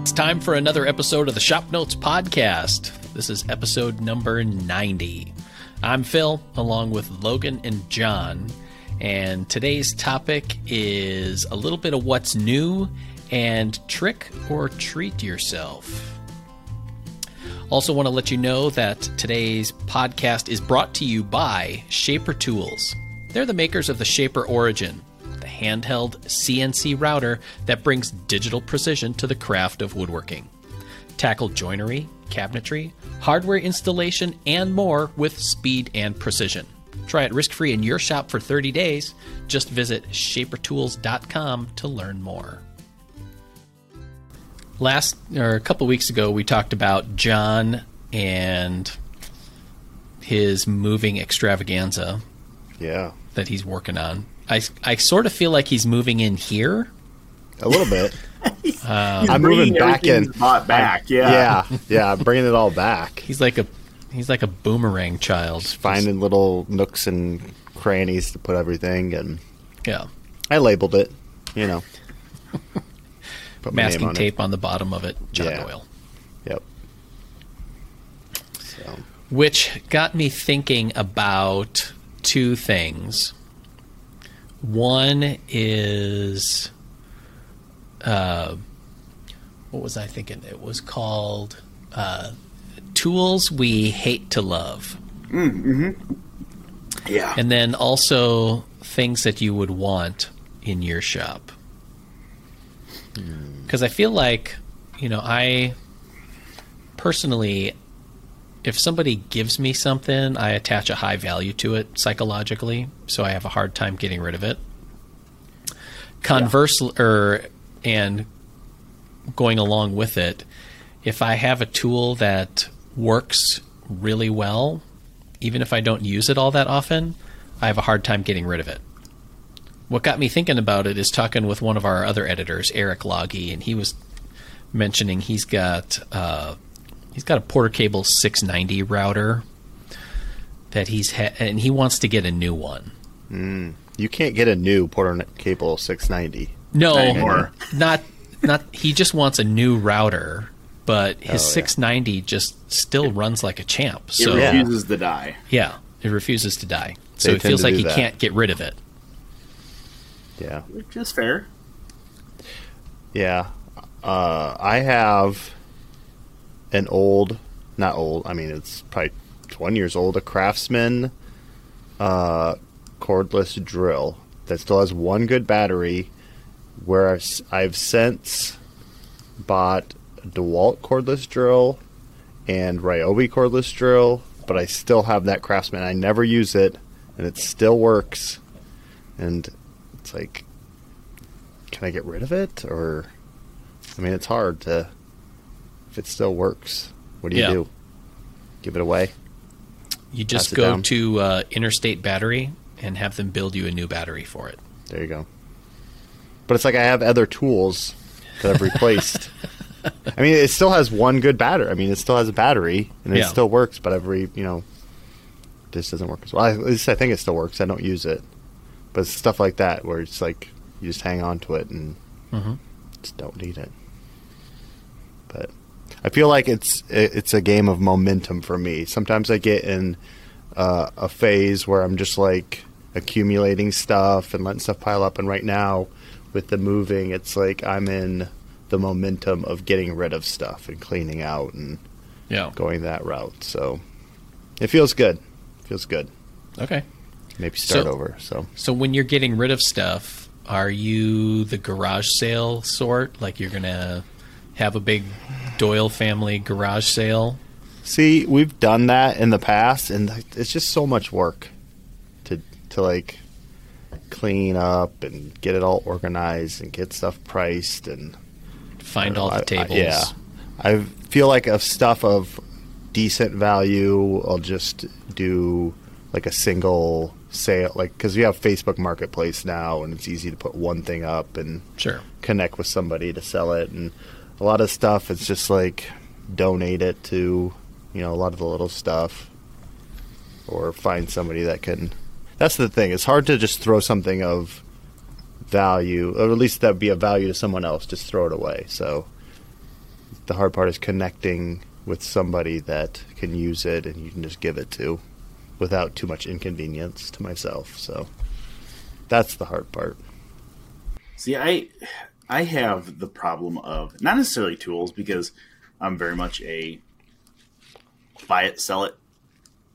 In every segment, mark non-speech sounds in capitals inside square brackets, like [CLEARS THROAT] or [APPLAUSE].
It's time for another episode of the Shop Notes Podcast. This is episode number 90. I'm Phil, along with Logan and John, and today's topic is a little bit of what's new and trick or treat yourself. Also, want to let you know that today's podcast is brought to you by Shaper Tools. They're the makers of the Shaper Origin, handheld CNC router that brings digital precision to the craft of woodworking. Tackle joinery, cabinetry, hardware installation, and more with speed and precision. Try it risk free in your shop for 30 days. Just visit shapertools.com to learn more. Last or a couple weeks ago, we talked about John and his moving extravaganza Yeah, that he's working on. I, I sort of feel like he's moving in here. a little bit. [LAUGHS] Uh, I'm moving back in. everything Bought back, yeah. Yeah, yeah, I'm bringing it all back. [LAUGHS] He's like a he's like a boomerang child. Finding little nooks and crannies to put everything, and Yeah. I labeled it. You know, [LAUGHS] Put Masking on tape on the bottom of it, John Yeah. Doyle. Yep. So Which got me thinking about two things. One is uh, what was I thinking? It was called uh, Tools We Hate to Love. Yeah. And then also things that you would want in your shop. Because I feel like, you know, I personally, if somebody gives me something, I attach a high value to it psychologically, so I have a hard time getting rid of it. Conversely, or and going along with it, if I have a tool that works really well, even if I don't use it all that often, I have a hard time getting rid of it. What got me thinking about it is talking with one of our other editors, Eric Loggy, and he was mentioning he's got uh, he's got a Porter Cable 690 router that he's ha- and he wants to get a new one. you can't get a new Porter Cable 690. No, anymore. not not. He just wants a new router, but his Oh, yeah. 690 just still runs like a champ. So Yeah. refuses to die. Yeah, it refuses to die. So They it feels like he that. can't get rid of it. Yeah. Which is fair. Yeah. Uh, I have an old, not old, I mean, it's probably 20 years old, a Craftsman uh, cordless drill that still has one good battery. Where I've, I've since bought a DeWalt cordless drill and Ryobi cordless drill, but I still have that Craftsman. I never use it, and it still works. And it's like, can I get rid of it or I mean it's hard to if it still works. What do you Yeah. do? Give it away? You just go down. to uh, Interstate Battery and have them build you a new battery for it. There you go. But it's like I have other tools that I've replaced. [LAUGHS] I mean, it still has one good battery. I mean, it still has a battery and it Yeah. still works, but every, you know, this doesn't work as well. At least I think it still works. I don't use it. But it's stuff like that where it's like you just hang on to it and Mhm. just don't need it. I feel like it's it's a game of momentum for me. Sometimes I get in uh, a phase where I'm just like accumulating stuff and letting stuff pile up. And right now, with the moving, it's like I'm in the momentum of getting rid of stuff and cleaning out and Yeah. going that route. So it feels good. feels good. Okay. Maybe start So- over. So So when you're getting rid of stuff, are you the garage sale sort? Like you're gonna have a big Doyle family garage sale? see, we've done that in the past, and it's just so much work to to like clean up and get it all organized and get stuff priced and Find all don't the know, I- I- tables. yeah, I feel like of stuff of decent value, I'll just do like a single sale, like because we have Facebook Marketplace now, and it's easy to put one thing up and Sure. connect with somebody to sell it, and a lot of stuff it's just like donate it to, you know, a lot of the little stuff, or find somebody that can. That's the thing. It's hard to just throw something of value, or at least that would be of value to someone else. Just throw it away. So the hard part is connecting with somebody that can use it and you can just give it to without too much inconvenience to myself. So that's the hard part. See, I I have the problem of not necessarily tools because I'm very much a buy it, sell it.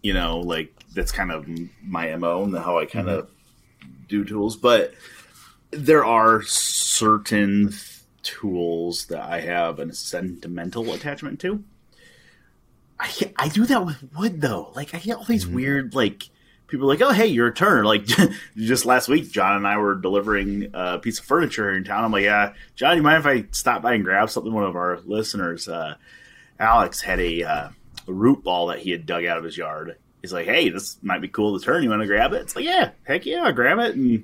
You know, like that's kind of my mo and how I kind of mm-hmm. do tools. But there are certain tools that I have a sentimental attachment to. I I do that with wood though. Like I get all these mm-hmm. weird like people are like, oh hey, you're a turner. Like [LAUGHS] just last week, John and I were delivering a piece of furniture in town. I'm like, yeah, John, you mind if I stop by and grab something? One of our listeners, uh, Alex, had a, uh, a root ball that he had dug out of his yard. He's like, hey, this might be cool to turn. You want to grab it? It's like, yeah, heck yeah, I'll grab it and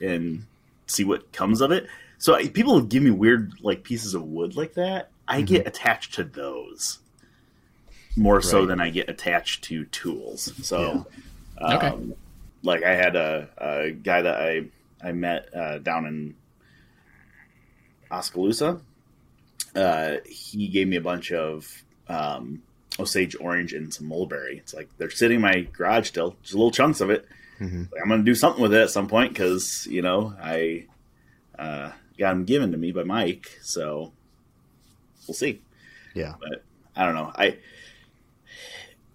and see what comes of it. So people give me weird like pieces of wood like that. I get attached to those more so than I get attached to tools. So, um, Okay. like I had a, a guy that I I met uh, down in Oskaloosa. Uh, he gave me a bunch of um, Osage orange and some mulberry. It's like they're sitting in my garage still, just little chunks of it. Mhm. Like, I'm going to do something with it at some point because you know I uh, got them given to me by Mike, so we'll see. Yeah. But I don't know. I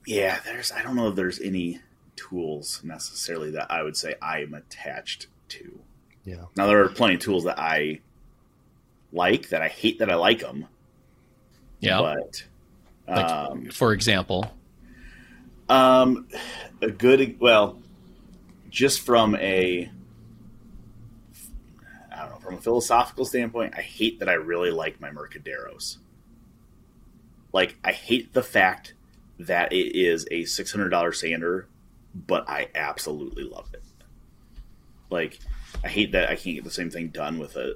yeah, there's I don't know if there's any tools necessarily that I would say I'm attached to. Yeah. Now there are plenty of tools that I like that I hate that I like them, Yeah. but Like- um, For example, um, a good well, just from a I don't know from a philosophical standpoint, I hate that I really like my Mirka Deros. Like I hate the fact that it is a six hundred dollar sander, but I absolutely love it. Like I hate that I can't get the same thing done with a.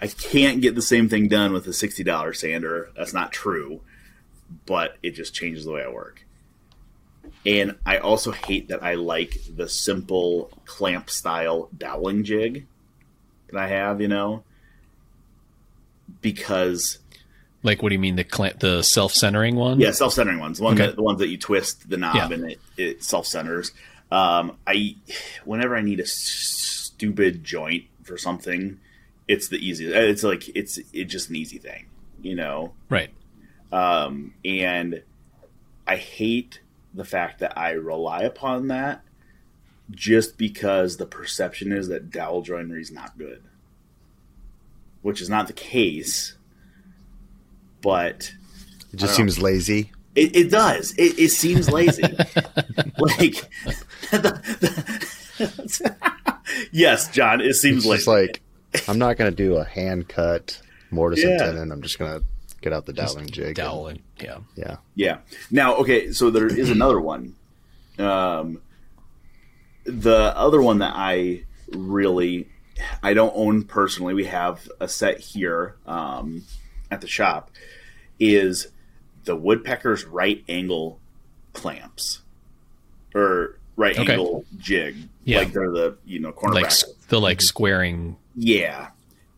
I, can't get the same thing done with a sixty dollar sander. That's not true, but it just changes the way I work. And I also hate that I like the simple clamp style doweling jig that I have, you know, because like, what do you mean the cl- the self centering one? yeah, self centering ones, the, one Okay. that, the ones that you twist the knob Yeah. and it, it self centers. Um, I whenever I need a stupid joint for something, it's the easiest. It's like it's it's just an easy thing, you know. Right. um, and I hate the fact that I rely upon that just because the perception is that dowel joinery is not good, which is not the case. But It just I seems lazy. it, it does. It, it seems lazy. [LAUGHS] like, the, the, [LAUGHS] yes, John, it seems It's lazy. just like I'm not going to do a hand cut mortise and tenon. I'm just going to get out the doweling jig. and- Dowling. Yeah. yeah. Yeah. Now, okay, so there is [CLEARS THROAT] another one. Um, the other one that I really I don't own personally. We have a set here um, at the shop. Is the woodpecker's right angle clamps or right Okay. angle jig? Yeah. Like they're the you know corner Like the like squaring Yeah,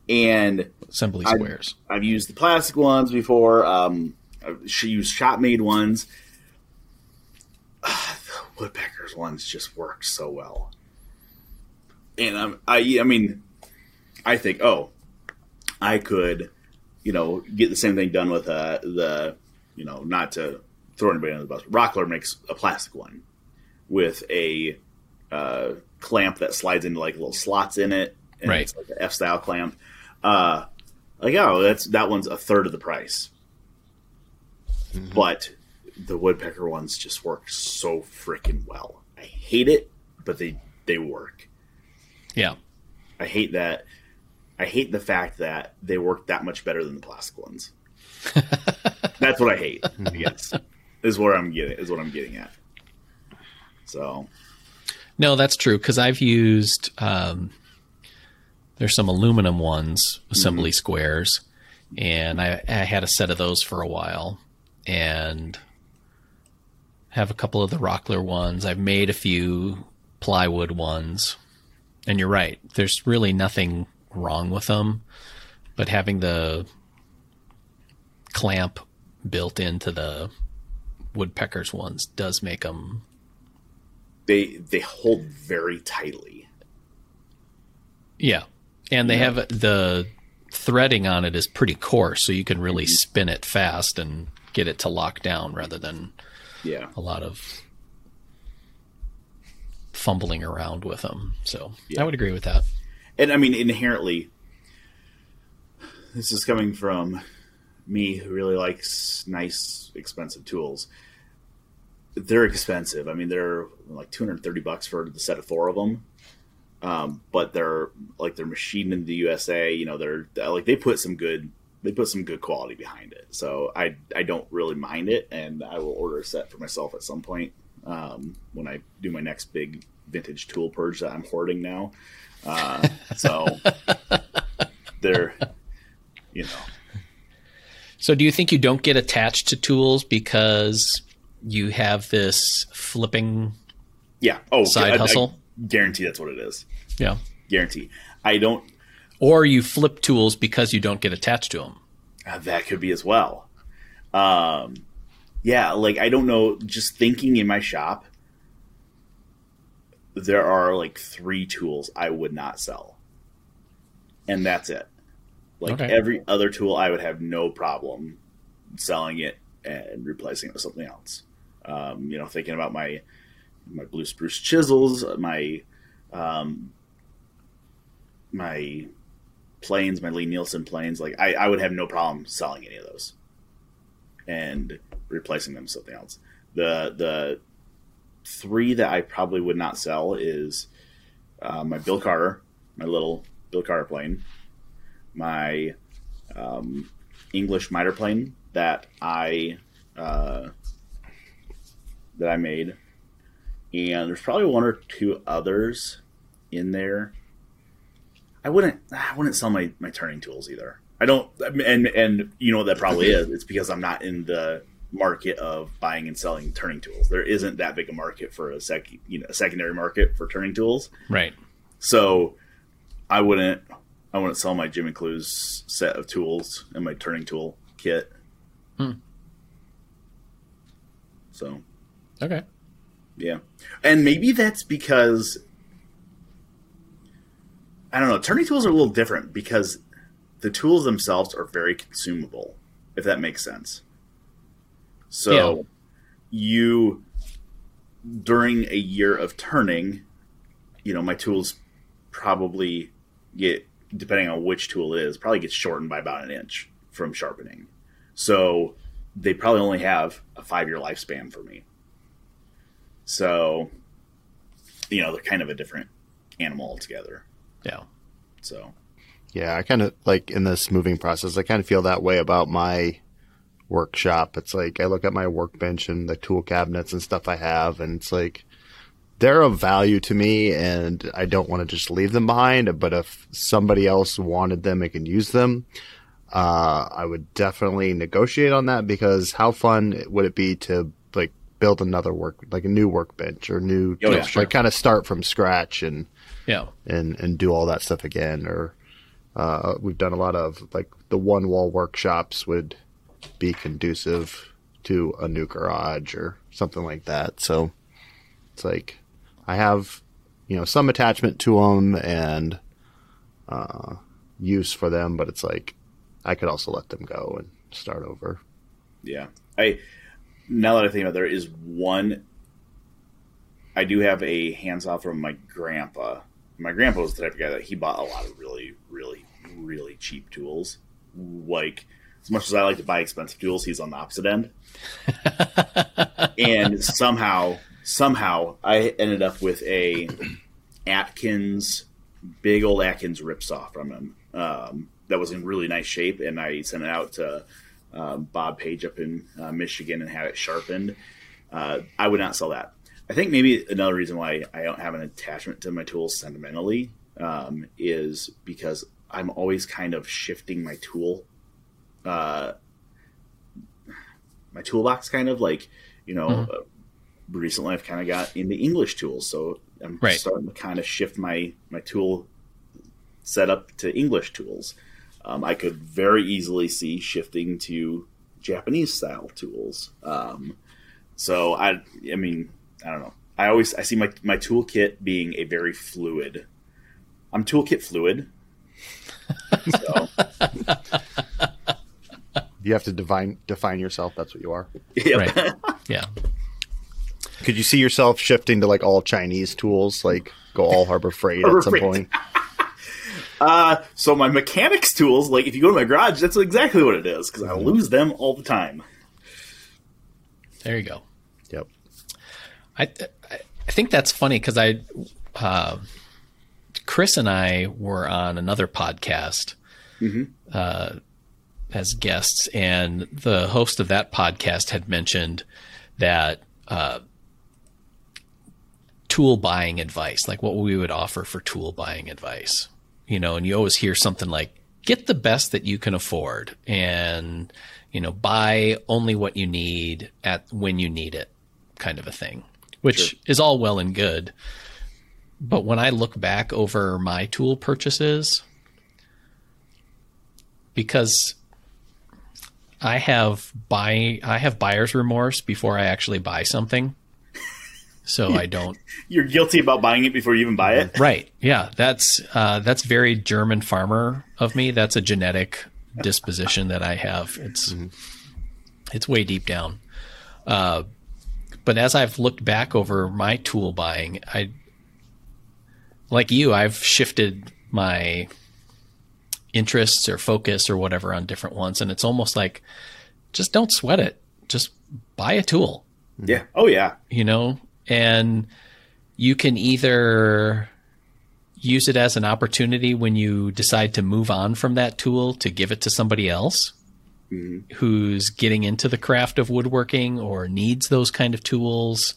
and assembly squares. I've used the plastic ones before. Um, I've she used shop made ones. Ah, the woodpeckers ones just work so well. And I'm, I, I mean, I think, oh, I could, you know, get the same thing done with uh, the, you know, not to throw anybody under the bus. Rockler makes a plastic one with a uh, clamp that slides into like little slots in it, and Right. it's like an F style clamp. Uh, like, oh, that's that one's a third of the price. But the woodpecker ones just work so freaking well. I hate it, but they they work. Yeah. I hate that. I hate the fact that they work that much better than the plastic ones. [LAUGHS] That's what I hate. Guess is where I'm getting is what I'm getting at. So No, that's true because I've used um, there's some aluminum ones, assembly squares, and I, I had a set of those for a while, and have a couple of the Rockler ones. I've made a few plywood ones, and you're right. There's really nothing wrong with them, But having the clamp built into the woodpeckers ones does make them they they hold very tightly. Yeah. And they have the threading on it is pretty coarse, so you can really mm-hmm. spin it fast and get it to lock down rather than Yeah. a lot of fumbling around with them. So Yeah. I would agree with that. And I mean inherently, this is coming from me who really likes nice, expensive tools. They're expensive. I mean, they're like two hundred thirty bucks for the set of four of them. Um, but they're like they're machined in the USA. You know, they're like they put some good they put some good quality behind it. So I I don't really mind it, and I will order a set for myself at some point um, when I do my next big vintage tool purge that I'm hoarding now. Uh, [LAUGHS] so they're, you know, So do you think you don't get attached to tools because you have this flipping yeah. Oh, side I- I hustle? guarantee that's what it is. yeah. Guarantee. I don't. Or you flip tools because you don't get attached to them. uh, that could be as well. Um, yeah, like I don't know. Just thinking in my shop, there are like three tools I would not sell, and that's it. Like Okay. every other tool, I would have no problem selling it and replacing it with something else. Um, you know, thinking about my my blue spruce chisels, my um, my planes, my Lie-Nielsen planes, like I, I would have no problem selling any of those and replacing them with something else. The the three that I probably would not sell is uh, my Bill Carter, my little Bill Carter plane, my um, English miter plane that I uh, that I made, and there's probably one or two others in there. I wouldn't I wouldn't sell my, my turning tools either. I don't and and you know what that probably is. It's because I'm not in the market of buying and selling turning tools. There isn't that big a market for a sec you know a secondary market for turning tools. Right. So I wouldn't I wouldn't sell my Jimmy Clewes set of tools and my turning tool kit. Hmm. So Okay. yeah. And maybe that's because I don't know, turning tools are a little different because the tools themselves are very consumable, if that makes sense. So Yeah. you during a year of turning, you know, my tools probably get depending on which tool it is, probably gets shortened by about an inch from sharpening. So they probably only have a five year lifespan for me. So, you know, they're kind of a different animal altogether. Yeah. So, Yeah, I kind of like in this moving process, I kind of feel that way about my workshop. It's like I look at my workbench and the tool cabinets and stuff I have, and it's like they're of value to me, and I don't want to just leave them behind. But if somebody else wanted them and can use them, uh, I would definitely negotiate on that because how fun would it be to like build another work, like a new workbench or new, Oh, yeah, like kind of start from scratch and Yeah. and and do all that stuff again or uh, we've done a lot of like the one wall workshops would be conducive to a new garage or something like that so it's like i have you know some attachment to them and uh, use for them but it's like i could also let them go and start over yeah. I now that I think about it, there is one I do have a hands off from my grandpa. My grandpa was the type of guy that he bought a lot of really, really, really cheap tools. Like as much as I like to buy expensive tools, he's on the opposite end. and somehow, somehow, I ended up with a Atkins, big old Atkins ripsaw from him. Um, that was in really nice shape, and I sent it out to um, Bob Page up in uh, Michigan and had it sharpened. Uh, I would not sell that. I think maybe another reason why I don't have an attachment to my tools sentimentally um, is because I'm always kind of shifting my tool, uh, my toolbox, kind of like you know. Mhm. Uh, recently, I've kind of got into English tools, so I'm Right. starting to kind of shift my my tool setup to English tools. Um, I could very easily see shifting to Japanese style tools. Um, so I, I mean, I don't know. I always I see my my toolkit being a very fluid. I'm toolkit fluid. [LAUGHS] So You have to define define yourself. That's what you are. yeah. Right. [LAUGHS] Yeah. Could you see yourself shifting to like all Chinese tools, like go all Harbor Freight Harbor at some Freight. point? [LAUGHS] Uh, so my mechanics tools, like if you go to my garage, that's exactly what it is because I lose them all the time. There you go. Yep. I I I think that's funny because I, uh, Chris and I were on another podcast uh, as guests, and the host of that podcast had mentioned that uh, tool buying advice, like what we would offer for tool buying advice, you know, and you always hear something like, get the best that you can afford and, you know, buy only what you need at when you need it kind of a thing, which Sure. is all well and good. But when I look back over my tool purchases, because I have buy I have buyer's remorse before I actually buy something. So I [LAUGHS] don't You're guilty about buying it before you even buy it. Right. Yeah. That's uh, that's very German farmer of me. That's a genetic disposition that I have. It's it's way deep down. Uh, but as I've looked back over my tool buying, I like you, I've shifted my interests or focus or whatever on different ones, and it's almost like just don't sweat it. Just buy a tool Yeah. Oh yeah. you know, and you can either use it as an opportunity when you decide to move on from that tool to give it to somebody else who's getting into the craft of woodworking or needs those kind of tools,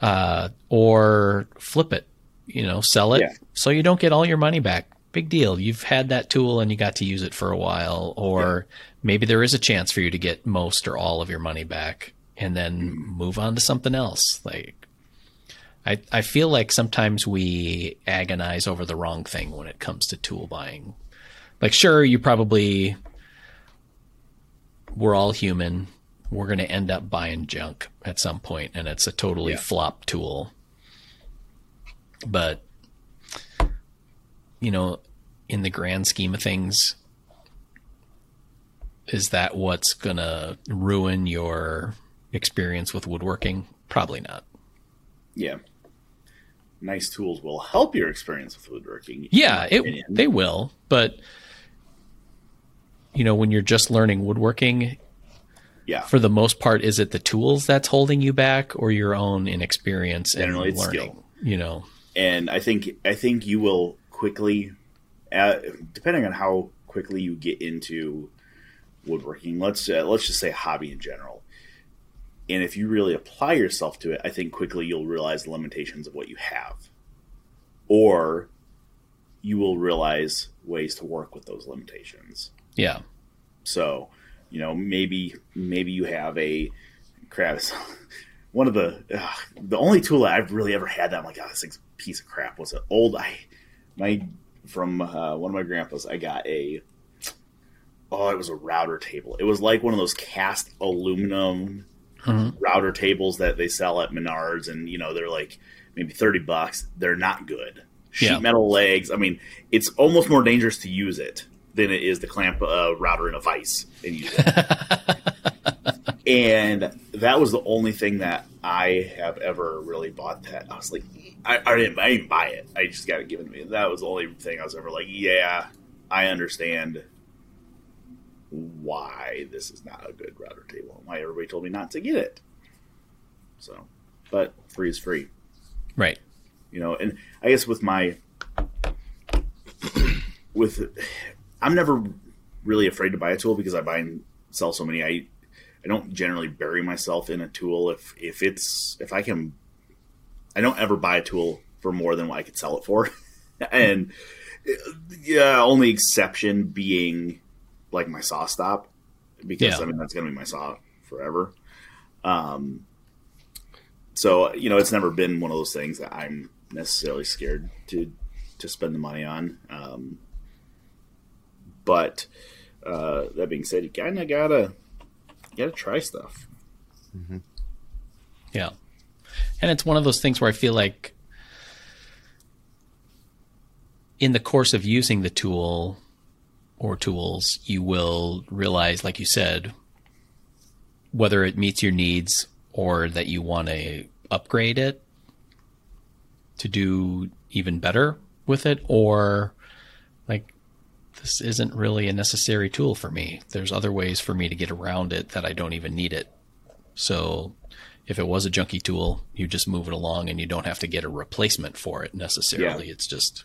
uh, or flip it, you know, sell it Yeah. so you don't get all your money back. Big deal. You've had that tool and you got to use it for a while, or maybe there is a chance for you to get most or all of your money back and then move on to something else. Like, I, I feel like sometimes we agonize over the wrong thing when it comes to tool buying. Like, sure, you probably, we're all human. We're going to end up buying junk at some point, and it's a totally Yeah. flop tool. But, you know, in the grand scheme of things, is that what's going to ruin your experience with woodworking? Probably not. Yeah. Nice tools will help your experience with woodworking. Yeah, it, they will, but you know, when you're just learning woodworking, yeah. for the most part, is it the tools that's holding you back, or your own inexperience and learning? skill. You know, and I think I think you will quickly, uh, depending on how quickly you get into woodworking. Let's uh, let's just say hobby in general. And if you really apply yourself to it, I think quickly you'll realize the limitations of what you have, or you will realize ways to work with those limitations. yeah, So, you know, maybe maybe you have a crap. [LAUGHS] One of the uh, the only tool that I've really ever had that I'm like, oh, this thing's a piece of crap was an old I my from uh, one of my grandpas. I got a oh, it was a router table. It was like one of those cast aluminum Mhm. router tables that they sell at Menards, and you know they're like maybe thirty bucks. They're not good. Sheet Yeah. metal legs. I mean, it's almost more dangerous to use it than it is to clamp a router in a vise and use it. [LAUGHS] and that was the only thing that I have ever really bought. That I was like, I, I didn't, I didn't buy it. I just got it given to me. That was the only thing I was ever like, yeah, I understand why this is not a good router table and why everybody told me not to get it. So, but free is free right. you know and i guess with my with i'm never really afraid to buy a tool because i buy and sell so many i i don't generally bury myself in a tool. If if it's if i can i don't ever buy a tool for more than what i could sell it for. [LAUGHS] And yeah only exception being like my SawStop because Yeah. i mean that's gonna be my saw forever. Um so you know it's never been one of those things that i'm necessarily scared to to spend the money on. Um but uh, that being said, you kind of gotta gotta try stuff. Mm-hmm. Yeah. And it's one of those things where I feel like in the course of using the tool or tools, you will realize, like you said, whether it meets your needs or that you want to upgrade it to do even better with it, or like this isn't really a necessary tool for me. There's other ways for me to get around it that I don't even need it. So if it was a junky tool, you just move it along and you don't have to get a replacement for it necessarily. Yeah. It's just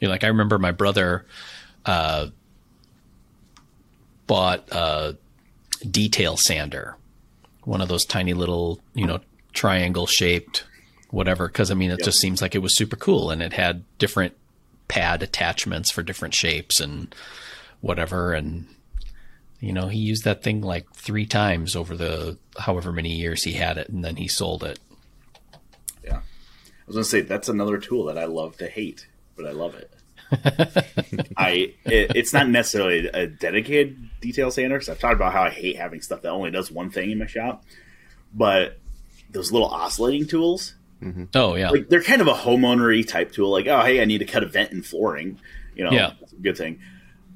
you know, like I remember my brother uh, bought a detail sander, one of those tiny little, you know, triangle shaped whatever. Because I mean, it Yep. just seems like it was super cool, and it had different pad attachments for different shapes and whatever. And you know, he used that thing like three times over the however many years he had it, and then he sold it. Yeah, I was gonna say that's another tool that I love to hate, but I love it. [LAUGHS] I it, it's not necessarily a dedicated detail sander because I've talked about how I hate having stuff that only does one thing in my shop, but those little oscillating tools, Oh yeah, like they're kind of a homeownery type tool. Like, oh hey, I need to cut a vent in flooring, you know, Yeah. that's a good thing.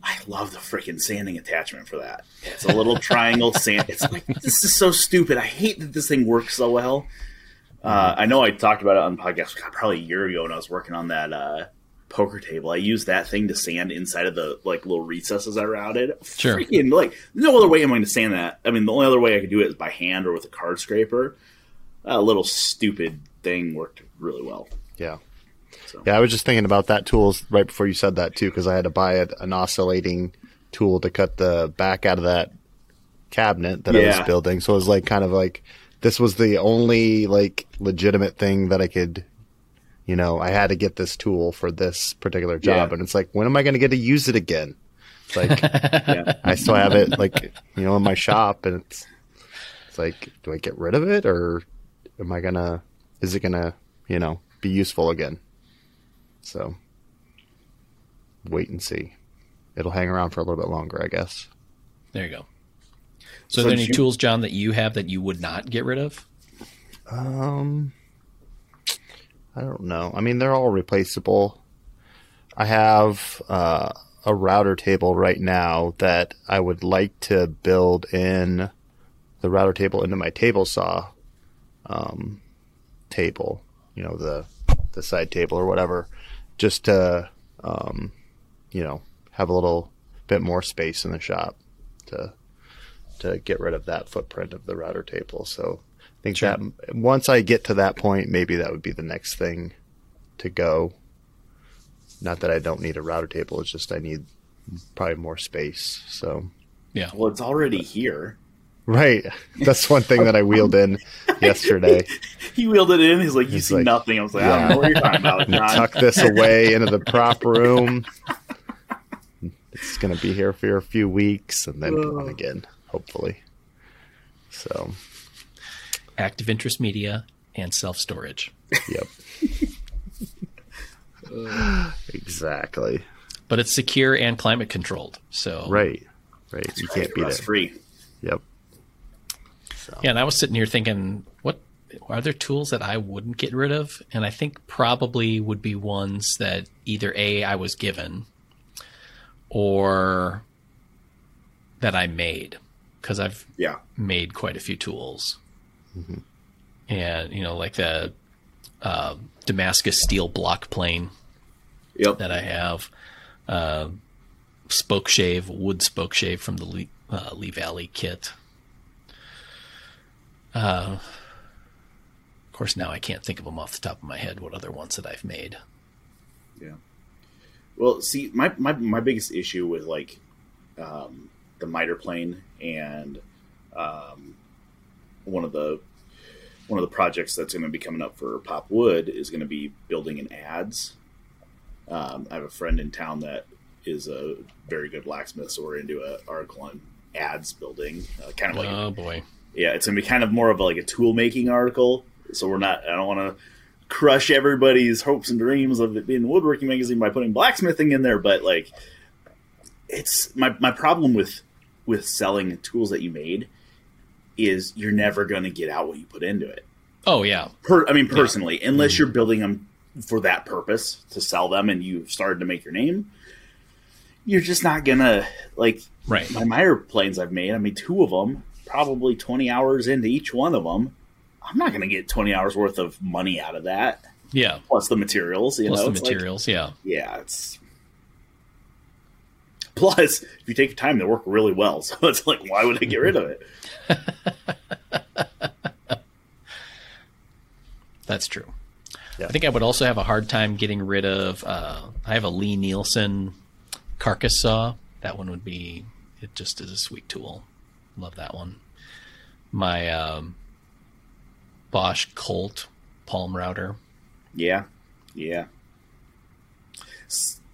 I love the freaking sanding attachment for that. It's a little triangle [LAUGHS] sand. It's like this is so stupid. I hate that this thing works so well. Uh, I know I talked about it on podcast God, probably a year ago when I was working on that uh, poker table. I used that thing to sand inside of the like little recesses I routed. Sure. Freaking like no other way I'm going to sand that. I mean, the only other way I could do it is by hand or with a card scraper. That little stupid thing worked really well. Yeah. So. Yeah, I was just thinking about that tools right before you said that too, because I had to buy a, an oscillating tool to cut the back out of that cabinet that I was building. So it was like kind of like this was the only like legitimate thing that I could, you know, I had to get this tool for this particular job, Yeah. and it's like when am I going to get to use it again? It's like [LAUGHS] Yeah. I still have it like you know in my shop, and it's it's like do I get rid of it or am I gonna is it gonna you know be useful again? So wait and see. It'll hang around for a little bit longer, I guess. there you go. So, So are there any you- tools, John, that you have that you would not get rid of? Um, I don't know. I mean, they're all replaceable. I have uh, a router table right now that I would like to build in the router table into my table saw um, table. You know, the the side table or whatever, just to um, you know have a little bit more space in the shop to to get rid of that footprint of the router table. So I think Sure. that once I get to that point, maybe that would be the next thing to go. Not that I don't need a router table; it's just I need probably more space. So Yeah. Well, it's already here. Right, [LAUGHS] that's one thing that I wheeled in [LAUGHS] yesterday. [LAUGHS] He wheeled it in. He's like, "You He's see like, nothing." I was like, "I don't know what you're talking about, And John." tuck this away into the prop room. It's going to be here for a few weeks and then gone again, hopefully. So, Active interest media and self storage. yep. exactly. But it's secure and climate controlled. So Right. Right. You can't beat That's it. free. Yep. Yeah, and I was sitting here thinking, what are there tools that I wouldn't get rid of? And I think probably would be ones that either A, I was given or that I made. Because I've Yeah. made quite a few tools. And, you know, like the uh, Damascus steel block plane Yep. that I have, uh, spoke shave, wood spoke shave from the Lee, uh, Lee Valley kit. Uh, of course, now I can't think of them off the top of my head. What other ones that I've made? Yeah. Well, see, my, my, my biggest issue with like um, the miter plane and um, one of the one of the projects that's going to be coming up for Pop Wood is going to be building an adze. Um, I have a friend in town that is a very good blacksmith, so we're into an article on adze building, uh, kind of like oh boy, yeah, it's gonna be kind of more of a, like a tool making article. So we're not. I don't want to crush everybody's hopes and dreams of it being a woodworking magazine by putting blacksmithing in there, but like, it's my my problem with with selling tools that you made is you're never going to get out what you put into it. Oh yeah. Per, I mean, personally, yeah. unless mm-hmm. you're building them for that purpose to sell them, and you've started to make your name, you're just not gonna like. Right. My miter planes I've made. I mean, two of them, probably 20 hours into each one of them. I'm not gonna get 20 hours worth of money out of that. Yeah. Plus the materials. You Plus know, the materials. Like, yeah. Yeah. It's Plus, if you take your time, they work really well. [LAUGHS] So it's like, why would I get rid of it? [LAUGHS] That's true. Yeah. I think I would also have a hard time getting rid of. Uh, I have a Lie-Nielsen carcass saw. That one would be. It just is a sweet tool. Love that one. My um, Bosch Colt palm router. Yeah, yeah.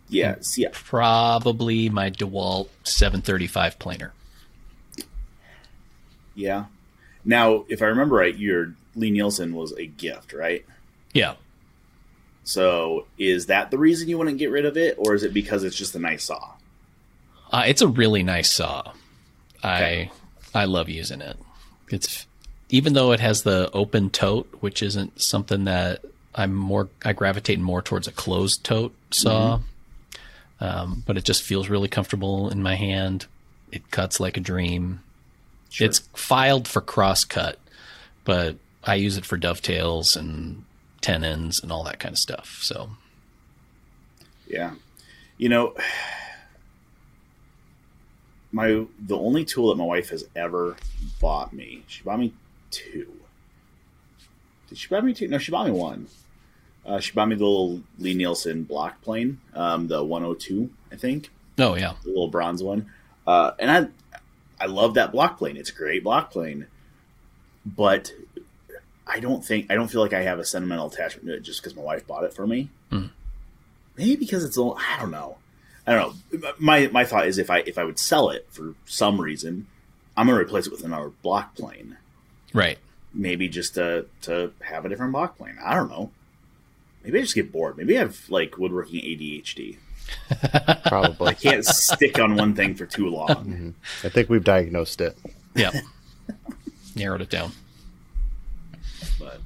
Yeah, yeah. Probably my DeWalt 735 planer. Yeah. Now, if I remember right, your Lie-Nielsen was a gift, right? Yeah. So, is that the reason you wouldn't get rid of it, or is it because it's just a nice saw? Uh, it's a really nice saw. Okay. I I love using it. It's even though it has the open tote, which isn't something that I'm more I gravitate more towards a closed tote saw. Mm-hmm. Um, but it just feels really comfortable in my hand. It cuts like a dream. Sure. It's filed for crosscut, but I use it for dovetails and tenons and all that kind of stuff. So, yeah, you know, my the only tool that my wife has ever bought me, she bought me two. Did she buy me two? No, she bought me one. Uh, she bought me the little Lie-Nielsen block plane, um, the 102, I think. Oh yeah, the little bronze one. Uh, and I, I love that block plane. It's a great block plane, but I don't think I don't feel like I have a sentimental attachment to it just because my wife bought it for me. Mm. Maybe because it's a little, I don't know. I don't know. My my thought is if I if I would sell it for some reason, I'm gonna replace it with another block plane. Right. Maybe just to to have a different block plane. I don't know. Maybe I just get bored. Maybe I have like woodworking ADHD. [LAUGHS] Probably. I can't stick on one thing for too long. Mm-hmm. I think we've diagnosed it. Yeah. Narrowed it down. But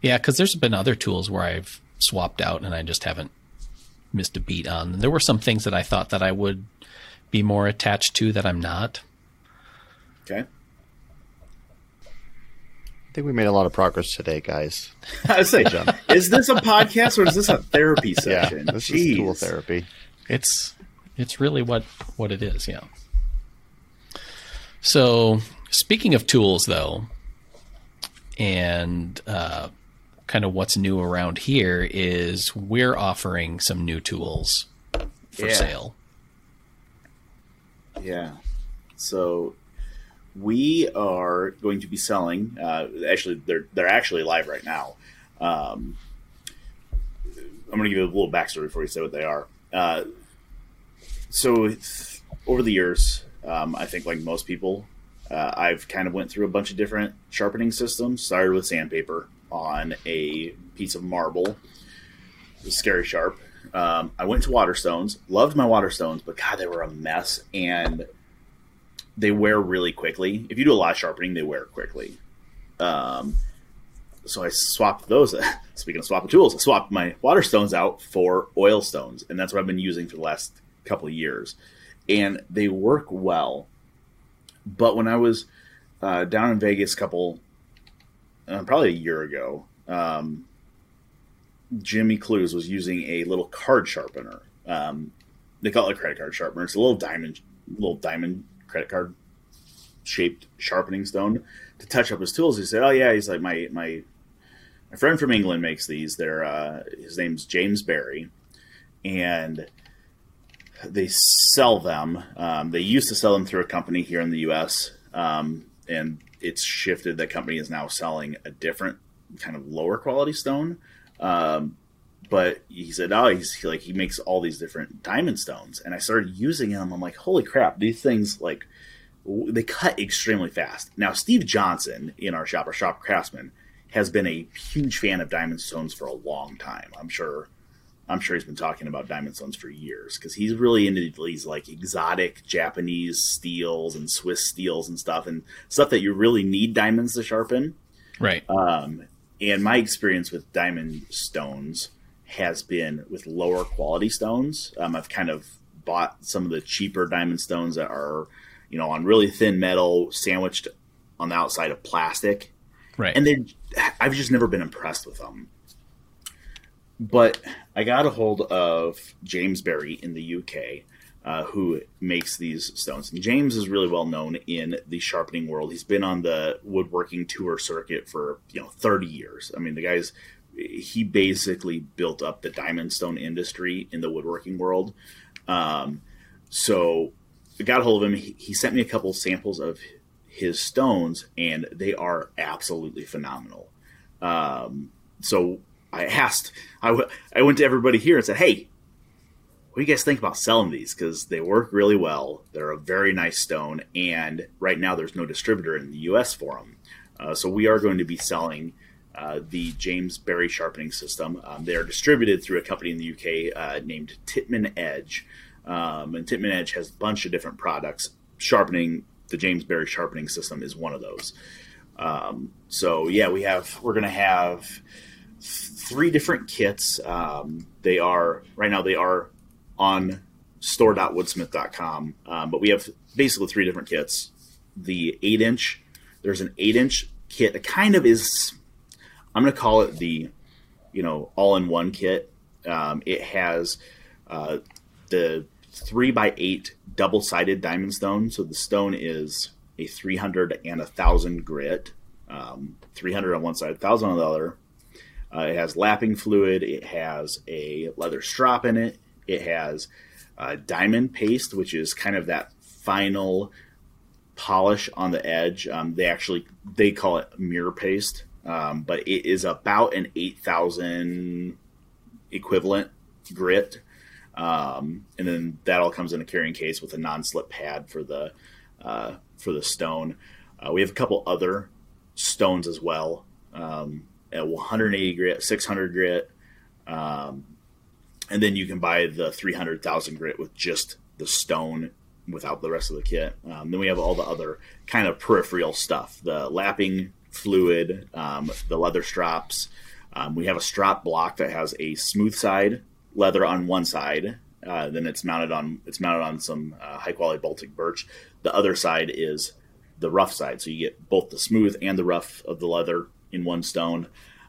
yeah, because there's been other tools where I've swapped out and I just haven't missed a beat on. There were some things that I thought that I would be more attached to that I'm not. Okay I think we made a lot of progress today, guys. [LAUGHS] I say, is this a podcast or is this a therapy session? [LAUGHS] Yeah, this Jeez. is tool therapy. It's it's really what what it is. Yeah. So speaking of tools, though, and uh, kind of what's new around here is we're offering some new tools for yeah. sale. Yeah. So we are going to be selling. Uh, actually, they're they're actually live right now. Um, I'm going to give you a little backstory before you say what they are. Uh, so, over the years, um, I think like most people, uh, I've kind of went through a bunch of different sharpening systems. Started with sandpaper on a piece of marble, was scary sharp. Um, I went to Waterstones, loved my Waterstones, but God, they were a mess. And they wear really quickly. If you do a lot of sharpening, they wear quickly. Um, so I swapped those. [LAUGHS] Speaking of swapping tools, I swapped my Waterstones out for oil stones, and that's what I've been using for the last couple of years. And they work well. But when I was uh, down in Vegas, a couple, uh, probably a year ago, um, Jimmy Clewes was using a little card sharpener. Um, they call it a credit card sharpener. It's a little diamond, little diamond credit card shaped sharpening stone to touch up his tools. He said, "Oh yeah," he's like my my my friend from England makes these. They're uh, his name's James Barry, and they sell them. Um, they used to sell them through a company here in the U.S. Um, and it's shifted. That company is now selling a different kind of lower quality stone. Um, but he said, "Oh, he's like he makes all these different diamond stones," and I started using them. I'm like, "Holy crap! These things like they cut extremely fast." Now, Steve Johnson in our shop, our shop craftsman, has been a huge fan of diamond stones for a long time. I'm sure I'm sure he's been talking about diamond stones for years because he's really into these like exotic Japanese steels and Swiss steels and stuff and stuff that you really need diamonds to sharpen. Right. Um, and my experience with diamond stones has been with lower quality stones. Um, I've kind of bought some of the cheaper diamond stones that are, you know, on really thin metal, sandwiched on the outside of plastic, right. and they, I've just never been impressed with them. But I got a hold of James Berry in the UK, uh, who makes these stones. And James is really well known in the sharpening world. He's been on the woodworking tour circuit for you know 30 years. I mean, the guy's he basically built up the diamond stone industry in the woodworking world. Um, so I got a hold of him. He, he sent me a couple samples of his stones, and they are absolutely phenomenal. Um, so I asked, I, w- I went to everybody here and said, hey, what do you guys think about selling these? Because they work really well. They're a very nice stone, and right now there's no distributor in the U.S. for them. Uh, so we are going to be selling uh, the James Berry sharpening system. Um, they are distributed through a company in the UK uh, named Titman Edge, um, and Titman Edge has a bunch of different products. Sharpening the James Berry sharpening system is one of those. Um, so yeah, we have we're going to have three different kits. Um, they are right now they are on store.woodsmith.com, um, but we have basically three different kits. The eight inch, there's an eight inch kit that kind of is, I'm going to call it the, you know, all in one kit. Um, it has uh, the three by eight double sided diamond stone. So the stone is a 300 and a thousand grit, um, 300 on one side, 1000 on the other. Uh, it has lapping fluid. It has a leather strop in it. It has uh, diamond paste, which is kind of that final polish on the edge. Um, they actually they call it mirror paste, um, but it is about an eight thousand equivalent grit, um, and then that all comes in a carrying case with a non-slip pad for the uh, for the stone. Uh, we have a couple other stones as well. Um, at 180 grit, 600 grit, um, and then you can buy the 300,000 grit with just the stone without the rest of the kit. Um, then we have all the other kind of peripheral stuff, the lapping fluid, um, the leather straps. Um, we have a strap block that has a smooth side leather on one side. Uh, then it's mounted on it's mounted on some uh, high quality Baltic birch. The other side is the rough side, so you get both the smooth and the rough of the leather in one stone.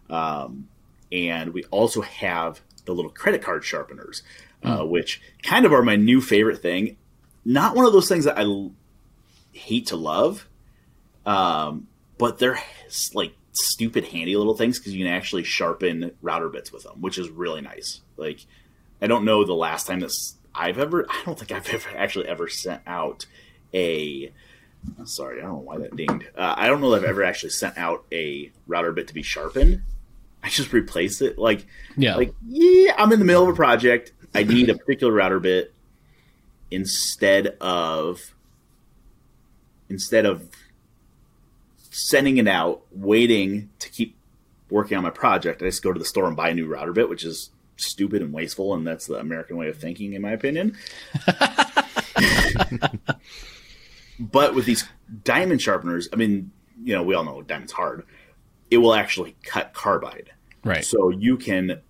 Um, and we also have the little credit card sharpeners, uh, which kind of are my new favorite thing. Not one of those things that I l- hate to love, um, but they're like stupid handy little things because you can actually sharpen router bits with them, which is really nice. Like, I don't know the last time this I've ever. I don't think I've [LAUGHS] ever actually ever sent out a. Sorry, I don't know why that dinged. Uh, I don't know that I've ever actually sent out a router bit to be sharpened. I just replaced it. Like, Yeah. like yeah, I'm in the middle of a project. I need a particular router bit instead of instead of sending it out, waiting to keep working on my project. I just go to the store and buy a new router bit, which is stupid and wasteful, and that's the American way of thinking, in my opinion. [LAUGHS] [LAUGHS] but with these diamond sharpeners, I mean, you know, we all know diamond's hard. It will actually cut carbide. right. So you can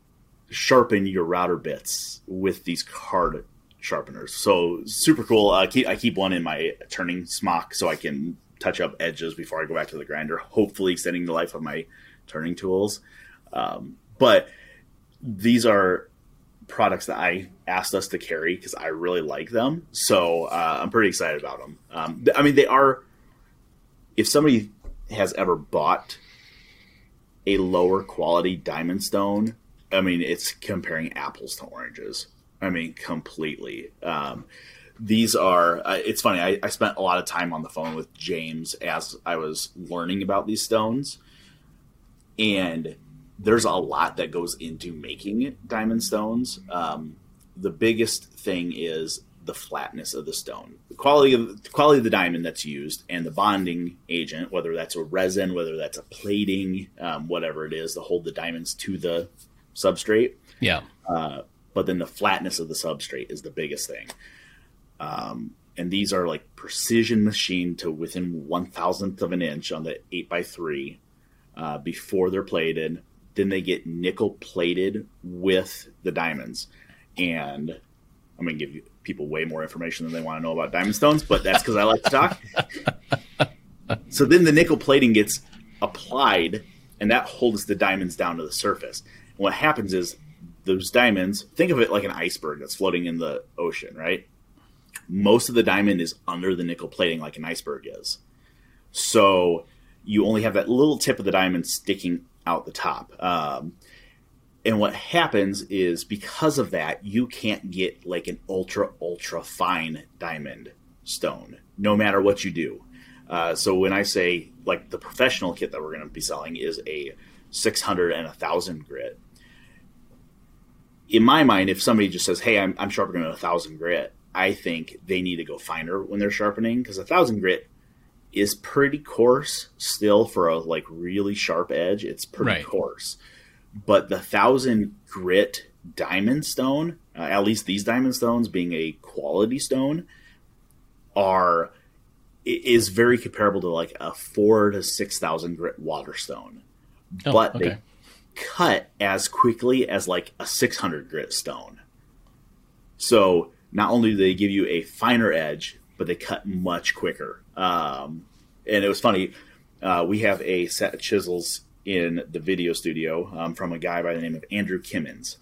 sharpen your router bits with these card sharpeners. So super cool. Uh, keep, I keep one in my turning smock so I can touch up edges before I go back to the grinder, hopefully extending the life of my turning tools. Um, but these are products that I asked us to carry because I really like them. So uh, I'm pretty excited about them. Um, th- I mean, they are. If somebody has ever bought a lower quality diamond stone, I mean, it's comparing apples to oranges. I mean, completely. Um, these are. Uh, it's funny. I, I spent a lot of time on the phone with James as I was learning about these stones, and there's a lot that goes into making diamond stones. Um, the biggest thing is the flatness of the stone, the quality of the quality of the diamond that's used, and the bonding agent, whether that's a resin, whether that's a plating, um, whatever it is, to hold the diamonds to the substrate. Yeah. but then the flatness of the substrate is the biggest thing. Um, and these are like precision machined to within one thousandth of an inch on the eight by three uh, before they're plated. Then they get nickel plated with the diamonds, and I'm gonna give you people way more information than they want to know about diamond stones, but that's because I like to talk. [LAUGHS] so then the nickel plating gets applied, and that holds the diamonds down to the surface. And what happens is those diamonds, think of it like an iceberg that's floating in the ocean, right? Most of the diamond is under the nickel plating, like an iceberg is. So you only have that little tip of the diamond sticking out the top. Um, and what happens is because of that, you can't get like an ultra, ultra fine diamond stone, no matter what you do. Uh, so when I say like the professional kit that we're going to be selling is a 600 and a 1000 grit. In my mind, if somebody just says, "Hey, I'm, I'm sharpening a thousand grit," I think they need to go finer when they're sharpening because a thousand grit is pretty coarse still for a like really sharp edge. It's pretty Right. coarse, but the thousand grit diamond stone, uh, at least these diamond stones being a quality stone, are is very comparable to like a four to six thousand grit water stone, Oh, but okay. they cut as quickly as like a six hundred grit stone. So not only do they give you a finer edge, but they cut much quicker. Um, and it was funny. Uh, we have a set of chisels in the video studio um, from a guy by the name of Andrew Kimmins.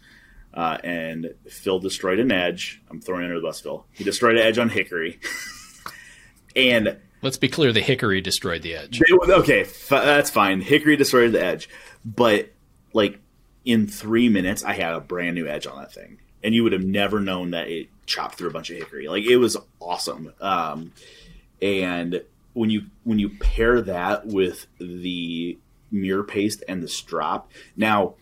Uh, and Phil destroyed an edge. I'm throwing under the bus, Phil. He destroyed an edge on Hickory. [LAUGHS] and Let's be clear: the hickory destroyed the edge. they- okay, f- that's fine. Hickory destroyed the edge, but like in three minutes, I had a brand new edge on that thing, and you would have never known that it chopped through a bunch of hickory. Like it was awesome. Um, and when you when you pair that with the mirror paste and the strop, now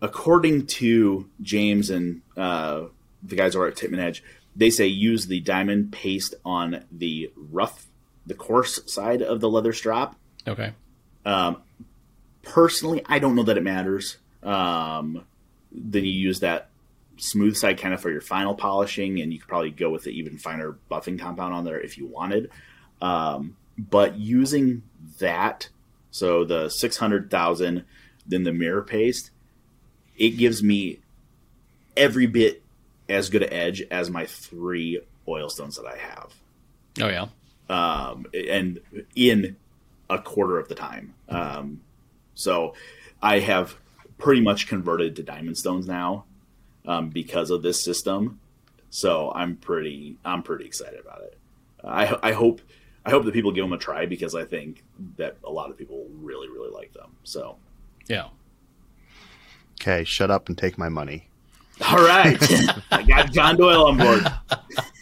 according to James and uh, the guys over at Titman Edge, they say use the diamond paste on the rough, the coarse side of the leather strap. Okay. Um, personally, I don't know that it matters. Um, then you use that smooth side kind of for your final polishing, and you could probably go with the even finer buffing compound on there if you wanted. Um, but using that, so the six hundred thousand, then the mirror paste, it gives me every bit as good an edge as my three oil stones that I have Oh yeah. um, and in a quarter of the time. Um, so I have pretty much converted to diamond stones now um, because of this system. So I'm pretty I'm pretty excited about it. I, I hope I hope that people give them a try because I think that a lot of people really really like them. So Yeah. Okay, shut up and take my money. all right, [LAUGHS] I got John Doyle on board.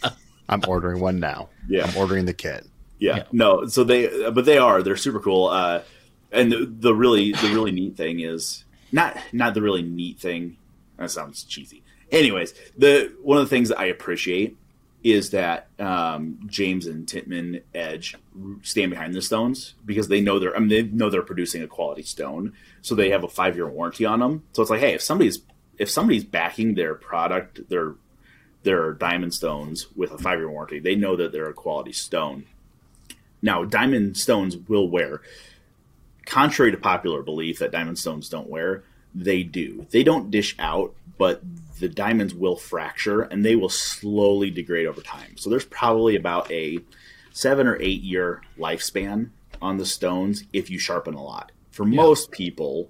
[LAUGHS] I'm ordering one now. Yeah. I'm ordering the kit. Yeah, Yeah. no. So they, but they are. They're super cool. Uh, and the, the really, the really neat thing is not not the really neat thing. That sounds cheesy. Anyways, the one of the things that I appreciate is that um, James and Titman Edge stand behind the stones because they know they're. I mean, they know they're producing a quality stone, so they have a five year warranty on them. So it's like, hey, if somebody's if somebody's backing their product, their their diamond stones with a five year warranty, they know that they're a quality stone. Now, diamond stones will wear. Contrary to popular belief that diamond stones don't wear, they do. They don't dish out, but the diamonds will fracture and they will slowly degrade over time. So there's probably about a seven or eight year lifespan on the stones if you sharpen a lot. For most people,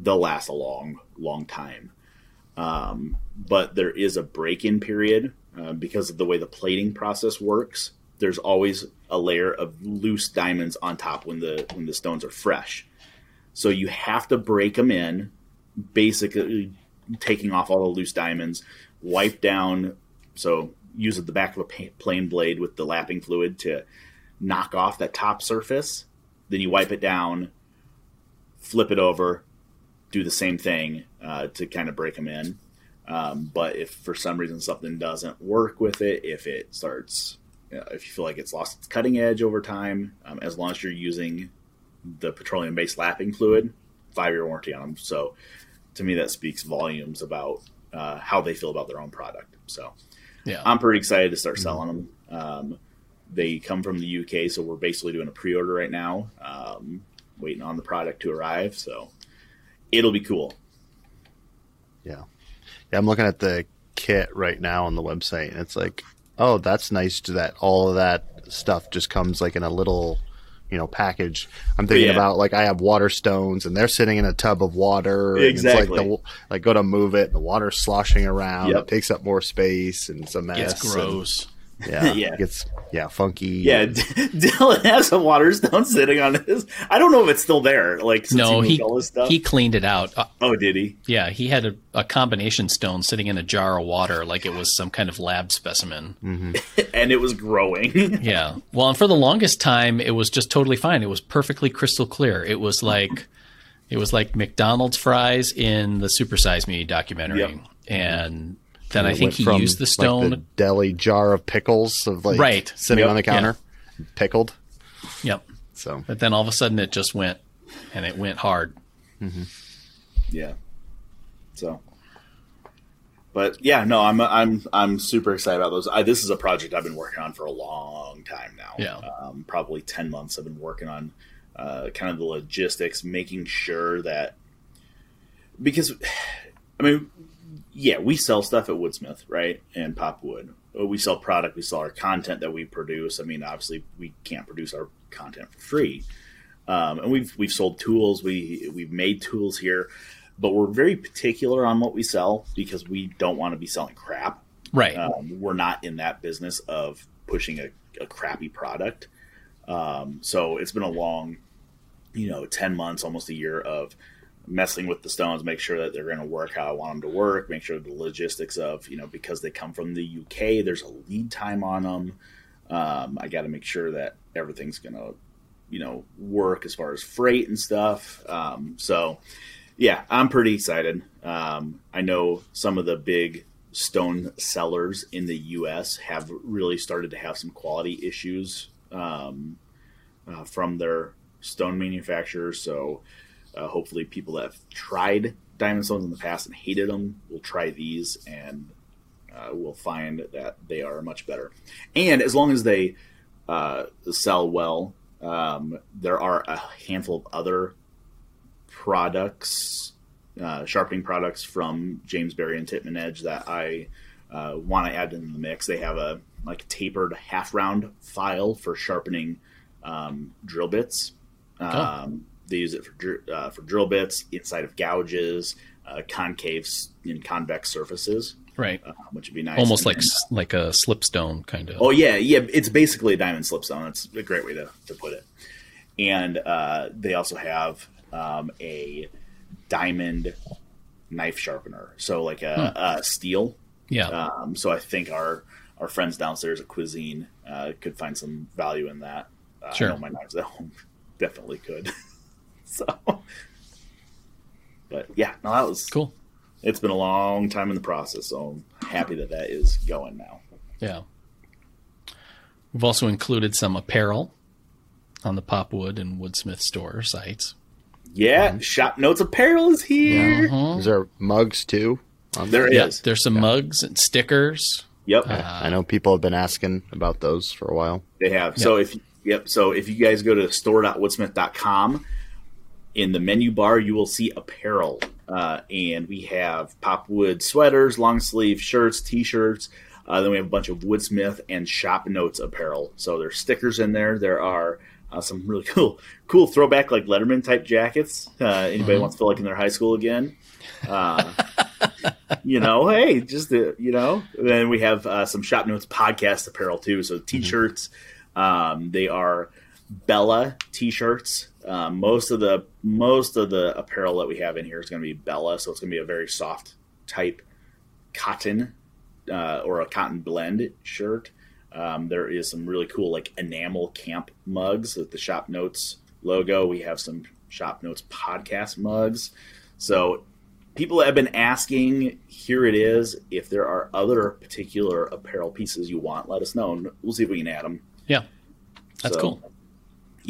they'll last a long, long time. Um, but there is a break in period uh, because of the way the plating process works. There's always a layer of loose diamonds on top when the when the stones are fresh. So you have to break them in, basically taking off all the loose diamonds, wipe down. So use the back of a plane blade with the lapping fluid to knock off that top surface. Then you wipe it down, flip it over, do the same thing uh, to kind of break them in. Um, but if for some reason something doesn't work with it, if it starts, you know, if you feel like it's lost its cutting edge over time, um, as long as you're using the petroleum based lapping fluid, five year warranty on them. So to me that speaks volumes about uh, how they feel about their own product. So Yeah. I'm pretty excited to start selling them. Um, they come from the UK, so we're basically doing a pre-order right now, um, waiting on the product to arrive. So it'll be cool. Yeah. Yeah, I'm looking at the kit right now on the website, and it's like, oh, that's nice that all of that stuff just comes like in a little, you know, package. I'm thinking Yeah. about like I have water stones, and they're sitting in a tub of water. and Exactly. It's like, the, like go to move it, and the water's sloshing around. Yep. It takes up more space, and it's a mess. it's gross. and- yeah, [LAUGHS] Yeah. It gets yeah funky. Yeah, D- [LAUGHS] Dylan has a water stone sitting on his. I don't know if it's still there. Like since No, he, he all his stuff. he cleaned it out. Uh, oh, did he? yeah, he had a, a combination stone sitting in a jar of water like it was some kind of lab specimen. [LAUGHS] And it was growing. Yeah. Well, and for the longest time, it was just totally fine. It was perfectly crystal clear. It was like, it was like McDonald's fries in the Super Size Me documentary. Yep. And then I think he from, used the stone like, stone. deli jar of pickles of like Right. sitting Yep. on the counter, pickled. Yep. So But then all of a sudden, it just went, and it went hard. yeah. So, but yeah, no, I'm I'm I'm super excited about those. I, this is a project I've been working on for a long time now. Yeah. um, probably ten months. I've been working on uh, kind of the logistics, making sure that because [SIGHS] I mean, yeah, we sell stuff at Woodsmith, right, and Popwood. We sell product. We sell our content that we produce. I mean, obviously, we can't produce our content for free. Um, and we've we've sold tools. We we've made tools here, but we're very particular on what we sell because we don't want to be selling crap. Right. Um, we're not in that business of pushing a, a crappy product. Um, so it's been a long, you know, ten months, almost a year of messing with the stones, make sure that they're going to work how I want them to work, make sure the logistics of you know because they come from the UK, there's a lead time on them. Um, I got to make sure that everything's going to you know work as far as freight and stuff. Um, so yeah, I'm pretty excited. Um, I know some of the big stone sellers in the U.S. have really started to have some quality issues um, uh, from their stone manufacturers. So uh, hopefully, people that have tried diamond stones in the past and hated them will try these and uh, will find that they are much better. And as long as they uh, sell well, um, there are a handful of other products, uh, sharpening products from James Berry and Titman Edge that I uh, want to add into the mix. They have a like tapered half round file for sharpening um, drill bits. Um, They use it for uh, for drill bits inside of gouges, uh, concaves in convex surfaces, right. uh, which would be nice. Almost And like then- like a slipstone kind of. Oh yeah, yeah. It's basically a diamond slipstone. That's a great way to, to put it. And uh, they also have um, a diamond knife sharpener, so like a, a steel. yeah. Um, so I think our our friends downstairs at Cuisine uh, could find some value in that. Uh, Sure. I know my knives at home [LAUGHS] definitely could. [LAUGHS] [LAUGHS] so, but yeah, no, that was cool. It's been a long time in the process, so I'm happy that that is going now. Yeah. We've also included some apparel on the Popwood and Woodsmith store sites. Yeah, mm-hmm. Shop Notes Apparel is here. Uh-huh. is there mugs too? on There Yeah, is. there's some mugs and stickers. Yep, uh, I know people have been asking about those for a while. they have. So if yep, so if you guys go to store.woodsmith.com, in the menu bar you will see apparel, uh, and we have Popwood sweaters, long sleeve shirts, t-shirts. Uh, then we have a bunch of Woodsmith and Shop Notes apparel. So there's stickers in there. There are uh, some really [LAUGHS] cool, cool throwback like Letterman type jackets. Uh, anybody wants to feel like in their high school again? [LAUGHS] Uh, you know, hey, just the, you know. Then we have uh, some Shop Notes podcast apparel too. So t-shirts. Um, they are Bella t-shirts. Um, most of the most of the apparel that we have in here is going to be Bella, so it's going to be a very soft type cotton uh, or a cotton blend shirt. Um, there is some really cool like enamel camp mugs with the Shop Notes logo. We have some Shop Notes podcast mugs. So people have been asking, here it is. If there are other particular apparel pieces you want, let us know, and we'll see if we can add them. Yeah. That's So- cool.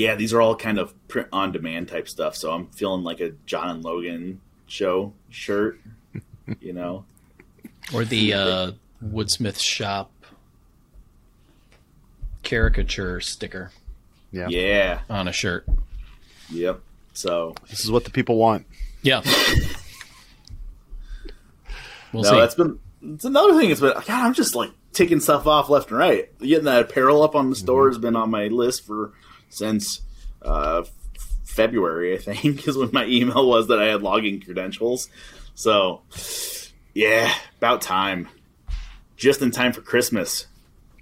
Yeah, these are all kind of print on demand type stuff. So I'm feeling like a John and Logan show shirt. [LAUGHS] You know, Or the uh, Woodsmith shop caricature sticker Yeah. yeah, on a shirt. yep. So This is what the people want. Yeah. [LAUGHS] We'll no, see. that's been it's another thing. It's been God. I'm just like ticking stuff off left and right. Getting that apparel up on the store has been on my list for since uh, February, I think, [LAUGHS] is when my email was that I had login credentials. So, yeah, about time. Just in time for Christmas.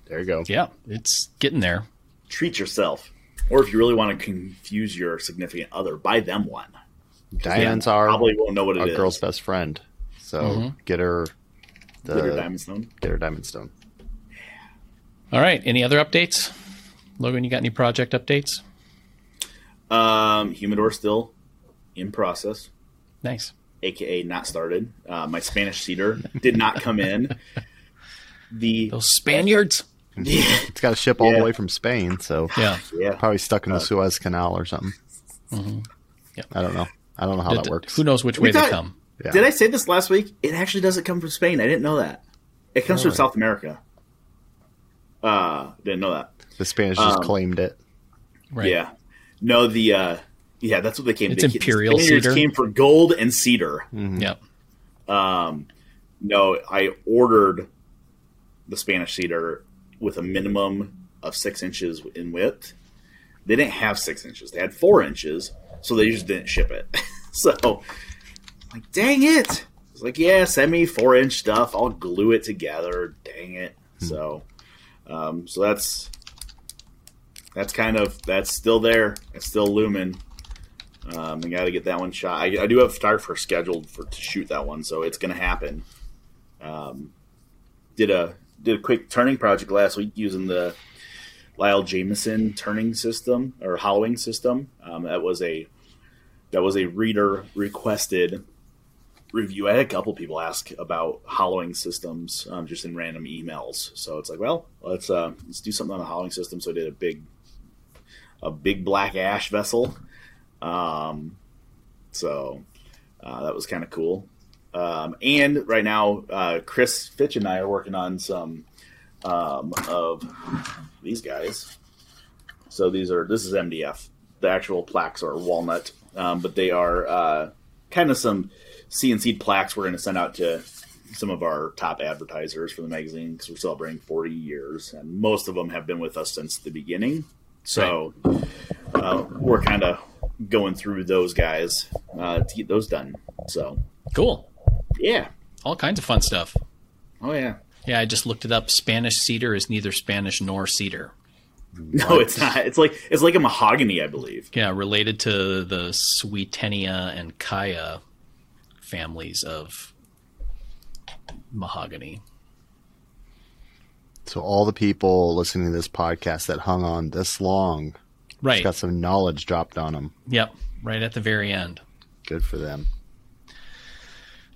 There you go. Yeah, it's getting there. Treat yourself. Or if you really want to confuse your significant other, buy them one. Diamonds They are probably won't know what it a is. girl's best friend. So Mm-hmm. get her the Glitter diamond stone. get her diamond stone. All right. Any other updates? Logan, you got any project updates? Um, humidor still in process. Nice. aka not started. Uh, my Spanish cedar did not come in. [LAUGHS] The Those Spaniards. yeah, It's got to ship all Yeah. the way from Spain, so Yeah. yeah. probably stuck in the Suez Canal or something. Yep. I don't know. I don't know how that works. Who knows which We way they come? Yeah. Did I say this last week? It actually doesn't come from Spain. I didn't know that. It comes from South America. Uh, didn't know that. The Spanish just Um, claimed it. Right. Yeah, no, the uh, yeah, that's what they came. It's they, imperial the Spaniards cedar. came for gold and cedar. Yep. Um, no, I ordered the Spanish cedar with a minimum of six inches in width. They didn't have six inches; they had four inches, so they just didn't ship it. [LAUGHS] so, like, dang it! It's like, yeah, send me four inch stuff. I'll glue it together. Dang it! So, um, so that's that's kind of that's still there. It's still looming. Um, I got to get that one shot. I, I do have photographer scheduled for to shoot that one, so it's going to happen. Um, did a did a quick turning project last week using the Lyle Jamieson turning system or hollowing system. Um, that was a that was a reader requested review. I had a couple people ask about hollowing systems um, just in random emails. So it's like, well, let's uh, let's do something on the hollowing system. So I did a big a big black ash vessel. Um, so uh, that was kind of cool. Um, and right now, uh, Chris Fitch and I are working on some um, of these guys. So these are this is MDF. The actual plaques are walnut, um, but they are uh, kind of some CNC plaques we're going to send out to some of our top advertisers for the magazine because we're celebrating 40 years, and most of them have been with us since the beginning. So uh, we're kind of going through those guys uh, to get those done. So Cool. yeah, All kinds of fun stuff. oh yeah. Yeah, I just looked it up. Spanish cedar is neither Spanish nor cedar. [LAUGHS] No, it's not. It's like it's like a mahogany, I believe. Yeah, related to the Swietenia and Khaya families of mahogany. So all the people listening to this podcast that hung on this long Right. got some knowledge dropped on them. Yep. Right at the very end. Good for them.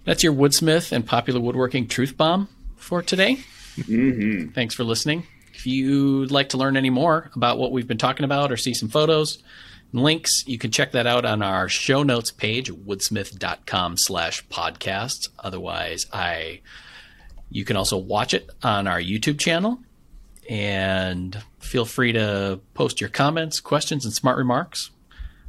That's your Woodsmith and Popular Woodworking Truth Bomb for today. Mm-hmm. Thanks for listening. If you'd like to learn any more about what we've been talking about or see some photos and links, you can check that out on our show notes page, woodsmith.com slash podcasts. Otherwise, I you can also watch it on our YouTube channel. And feel free to post your comments, questions, and smart remarks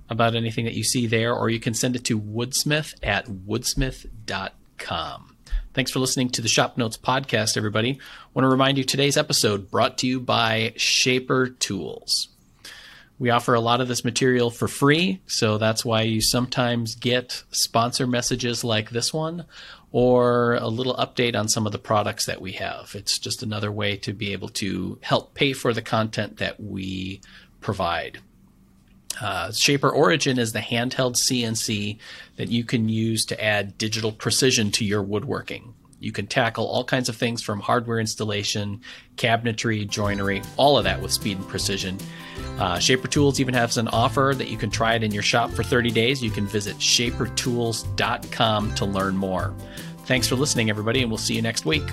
about anything that you see there, or you can send it to woodsmith at woodsmith.com. Thanks for listening to the Shop Notes podcast, everybody. I want to remind you today's episode brought to you by Shaper Tools. We offer a lot of this material for free, so that's why you sometimes get sponsor messages like this one or a little update on some of the products that we have. It's just another way to be able to help pay for the content that we provide. Uh, Shaper Origin is the handheld CNC that you can use to add digital precision to your woodworking. You can tackle all kinds of things from hardware installation, cabinetry, joinery, all of that with speed and precision. Uh, Shaper Tools even has an offer that you can try it in your shop for 30 days. You can visit shapertools.com to learn more. Thanks for listening, everybody, and we'll see you next week.